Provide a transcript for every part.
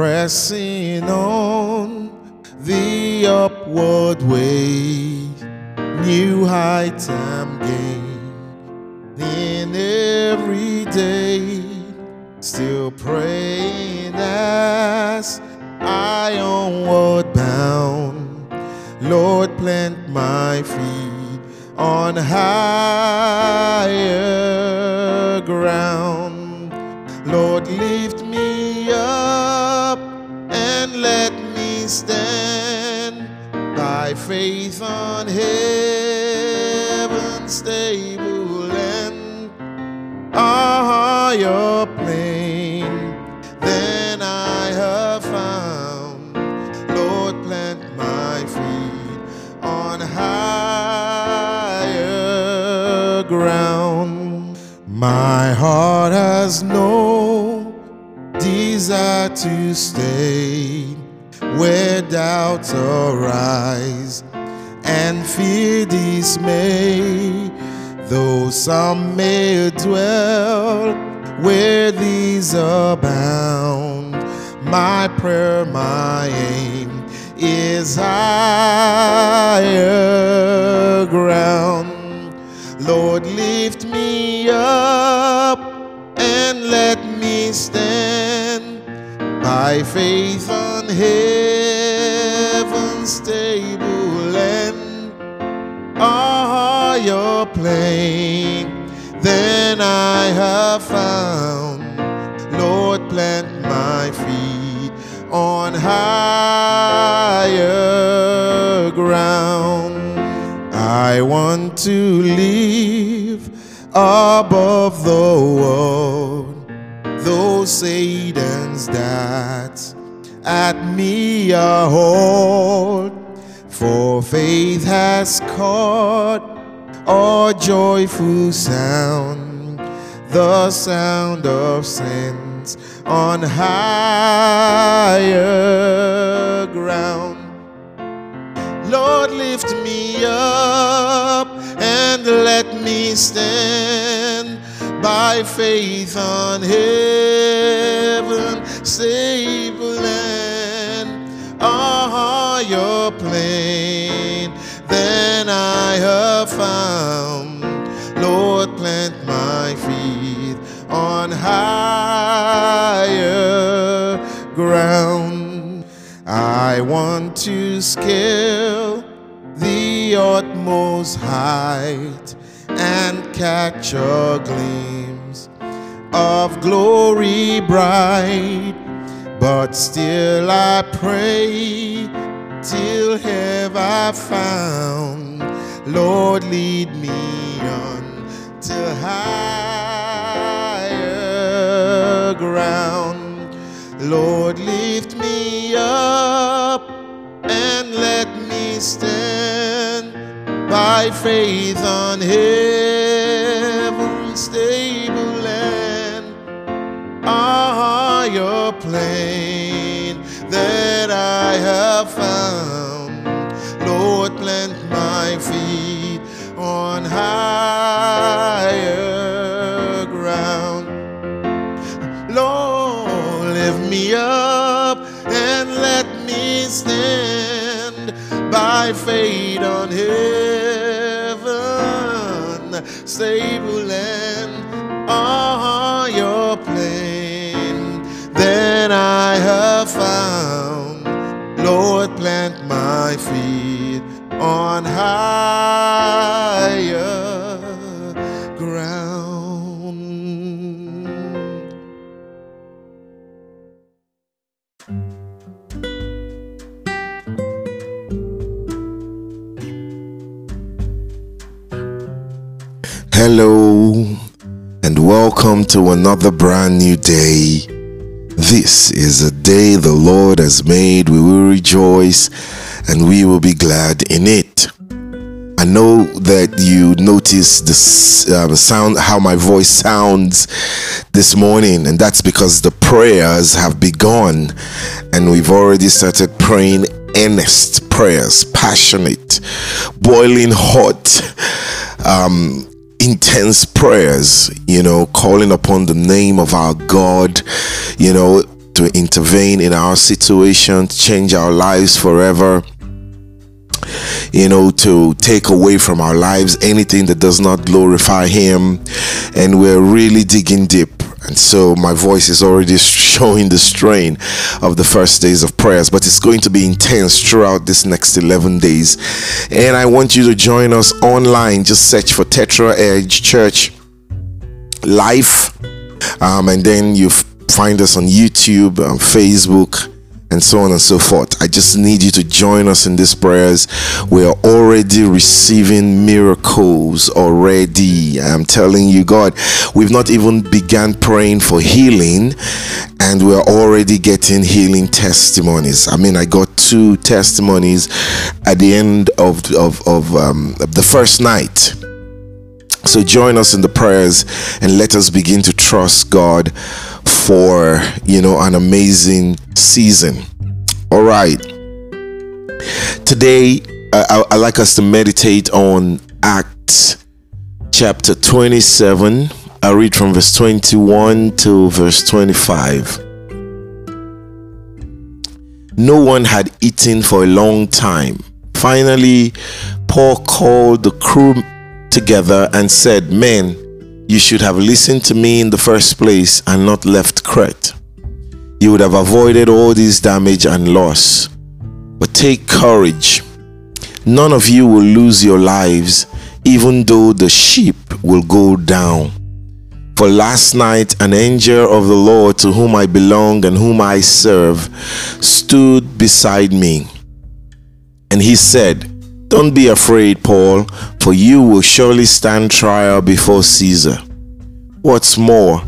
Pressing on the upward way, new heights I'm gaining every day, still praying as I onward bound. Lord, plant my feet on higher ground. Lord, lift stand by faith on heaven's stable and a higher plane than I have found. Lord, plant my feet on higher ground. My heart has no desire to stay doubts arise and fear dismay. Though some may dwell where these abound, my prayer, my aim is higher ground. Lord, lift me up and let me stand by faith on heaven's stable and a higher plane than I have found. Lord, plant my feet on higher ground. I want to live above the world, those Satan's darts at me are hold. For faith has caught a joyful sound, the sound of sense on higher ground. Lord, lift me up and let me stand by faith on heaven, stable higher plane than I have found. Lord, plant my feet on higher ground. I want to scale the utmost height and catch a glimpse of glory bright. But still I pray till have I found. Lord, lead me on to higher ground. Lord, lift me up and let me stand by faith on heaven's stable feet on higher ground. Lord, lift me up and let me stand by faith on heaven, stable Hello, and welcome to another brand new day. This is a day the Lord has made. We will rejoice and we will be glad in it. I know that you notice the uh, sound, how my voice sounds this morning, and that's because the prayers have begun, and we've already started praying earnest prayers, passionate, boiling hot, um, intense prayers, you know, calling upon the name of our God, you know, to intervene in our situation, change our lives forever you know, to take away from our lives anything that does not glorify Him. And we're really digging deep. And so my voice is already showing the strain of the first days of prayers, but it's going to be intense throughout this next 11 days. And I want you to join us online. Just search for Tetra Edge Church Life. Um, and then you find us on YouTube, on Facebook, and so on and so forth. I just need you to join us in these prayers. We are already receiving miracles already. I'm telling you, God, we've not even begun praying for healing, and we're already getting healing testimonies. I mean, I got two testimonies at the end of of, of um, the first night. So join us in the prayers and let us begin to trust God for you know an amazing season. All right. Today I, I, like us to meditate on acts chapter 27 i read from verse 21 to verse 25 no one had eaten for a long time. Finally paul called the crew together and said men you should have listened to me in the first place and not left Crete. You would have avoided all this damage and loss. But take courage. None of you will lose your lives, even though the ship will go down. For last night, an angel of the Lord to whom I belong and whom I serve stood beside me. And he said, don't be afraid, Paul, for you will surely stand trial before Caesar. What's more,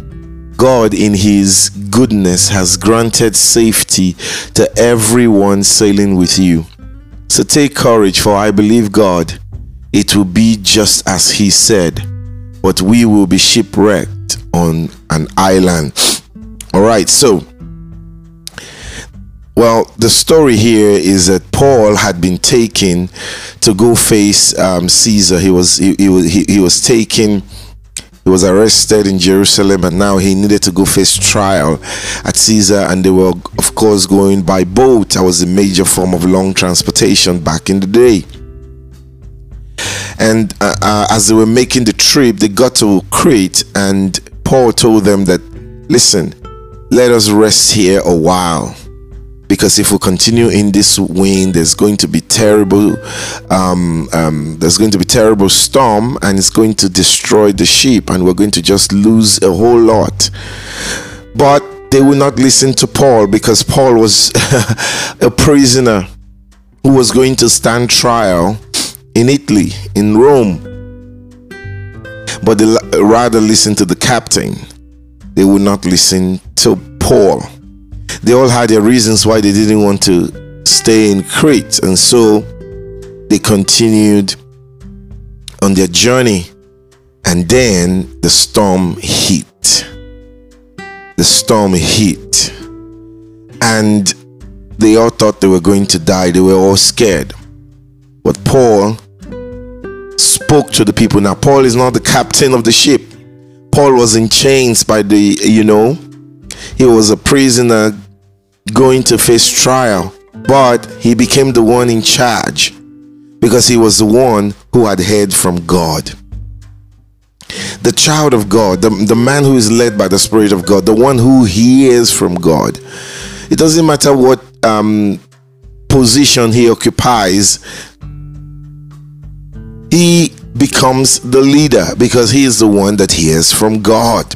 God, in His goodness, has granted safety to everyone sailing with you. So take courage, for I believe God. It will be just as He said, but we will be shipwrecked on an island. All right, so well, the story here is that Paul had been taken to go face um, Caesar. He was he, he was he, he was taken. He was arrested in Jerusalem, and now he needed to go face trial at Caesar. And they were, of course, going by boat. That was a major form of long transportation back in the day. And uh, uh, as they were making the trip, they got to Crete, and Paul told them that, "Listen, let us rest here a while." Because if we continue in this wind there's going to be terrible um, um, there's going to be terrible storm and it's going to destroy the ship and we're going to just lose a whole lot. But they will not listen to paul because paul was a prisoner who was going to stand trial in italy in rome. But they rather listen to the captain. They would not listen to paul they all had their reasons why they didn't want to stay in Crete, and so they continued on their journey. And then the storm hit. The storm hit. And they all thought they were going to die. They were all scared. But Paul spoke to the people. Now, Paul is not the captain of the ship. Paul was in chains by the, you know, he was a prisoner going to face trial, but he became the one in charge because he was the one who had heard from God. The child of God, the, the man who is led by the Spirit of God, the one who hears from God. It doesn't matter what um, position he occupies, he becomes the leader because he is the one that hears from God.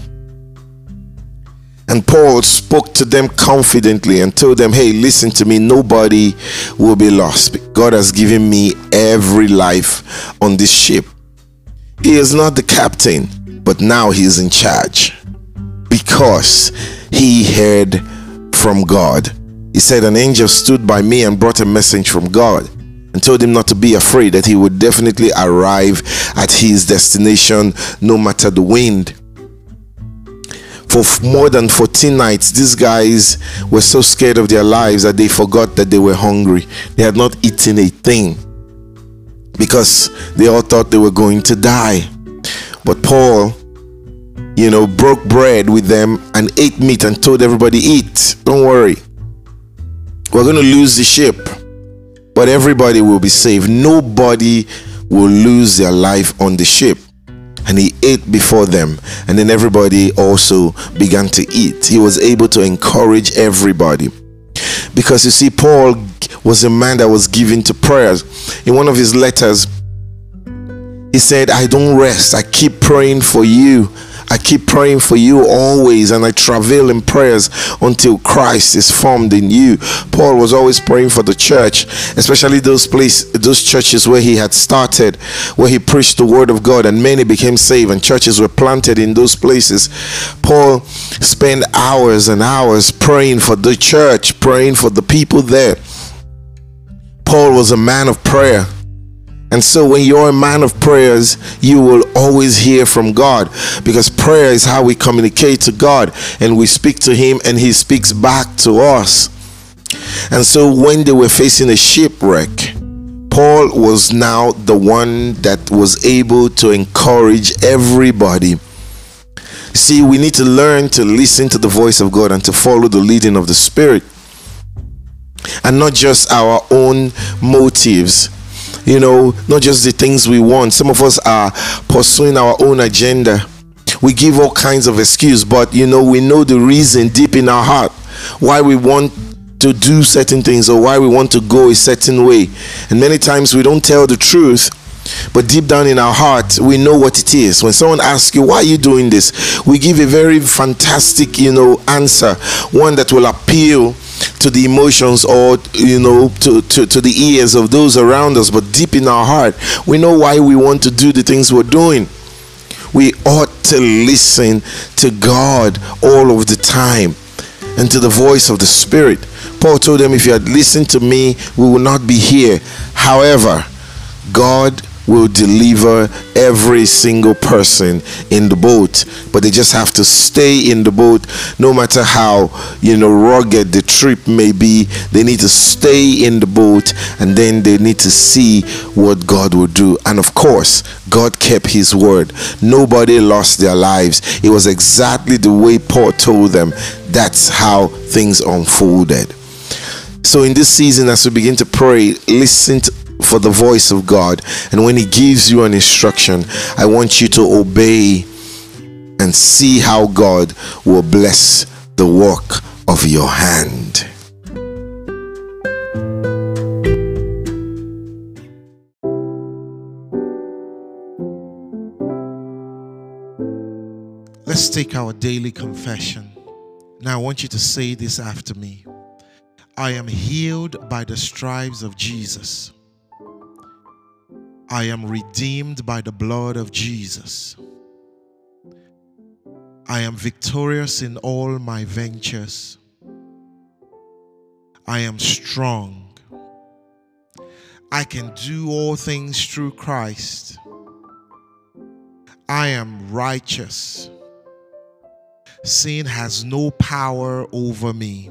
And Paul spoke to them confidently and told them, Hey, listen to me, nobody will be lost. God has given me every life on this ship. He is not the captain, but now he is in charge because he heard from God. He said, An angel stood by me and brought a message from God and told him not to be afraid, that he would definitely arrive at his destination no matter the wind. For more than 14 nights, these guys were so scared of their lives that they forgot that they were hungry. They had not eaten a thing because they all thought they were going to die. But Paul, you know, broke bread with them and ate meat and told everybody, Eat, don't worry. We're going to lose the ship, but everybody will be saved. Nobody will lose their life on the ship. And he ate before them, and then everybody also began to eat. He was able to encourage everybody because you see, Paul was a man that was given to prayers. In one of his letters, he said, I don't rest, I keep praying for you I keep praying for you always, and I travail in prayers until Christ is formed in you. Paul was always praying for the church, especially those places, those churches where he had started, where he preached the word of God, and many became saved, and churches were planted in those places. Paul spent hours and hours praying for the church, praying for the people there. Paul was a man of prayer. And so, when you're a man of prayers, you will always hear from God because prayer is how we communicate to God and we speak to Him and He speaks back to us. And so, when they were facing a shipwreck, Paul was now the one that was able to encourage everybody. See, we need to learn to listen to the voice of God and to follow the leading of the Spirit and not just our own motives you know, not just the things we want. Some of us are pursuing our own agenda. We give all kinds of excuse, but you know, we know the reason deep in our heart why we want to do certain things or why we want to go a certain way. And many times we don't tell the truth. But deep down in our heart, we know what it is. When someone asks you, why are you doing this? We give a very fantastic, you know, answer. One that will appeal to the emotions or you know to, to, to the ears of those around us but deep in our heart we know why we want to do the things we're doing. We ought to listen to god all of the time and to the voice of the spirit. Paul told them if you had listened to me we will not be here. However god will deliver every single person in the boat. But they just have to stay in the boat no matter how you know rugged the trip may be. They need to stay in the boat and then they need to see what god will do. And of course god kept his word. Nobody lost their lives. It was exactly the way paul told them. That's how things unfolded. So in this season as we begin to pray listen to for the voice of God. And when He gives you an instruction, I want you to obey and see how God will bless the work of your hand. Let's take our daily confession. Now, I want you to say this after me I am healed by the stripes of Jesus. I am redeemed by the blood of Jesus. I am victorious in all my ventures. I am strong. I can do all things through Christ. I am righteous. Sin has no power over me.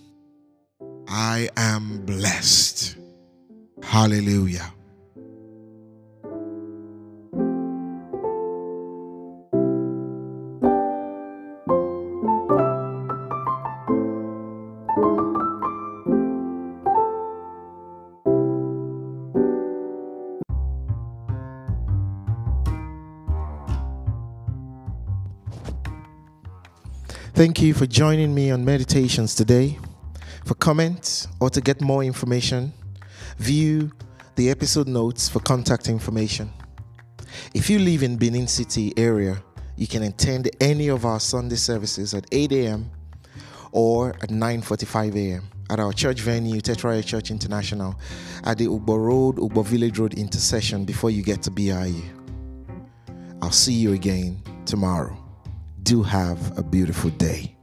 I am blessed. Hallelujah. Thank you for joining me on meditations today. For comments or to get more information, view the episode notes for contact information. If you live in Benin City area, you can attend any of our Sunday services at 8 a.m. or at 9:45 a.m. at our church venue, Tetraya Church International, at the Ugbor Road, Ugbor Village Road intersection before you get to BIU. I'll see you again tomorrow. Do have a beautiful day.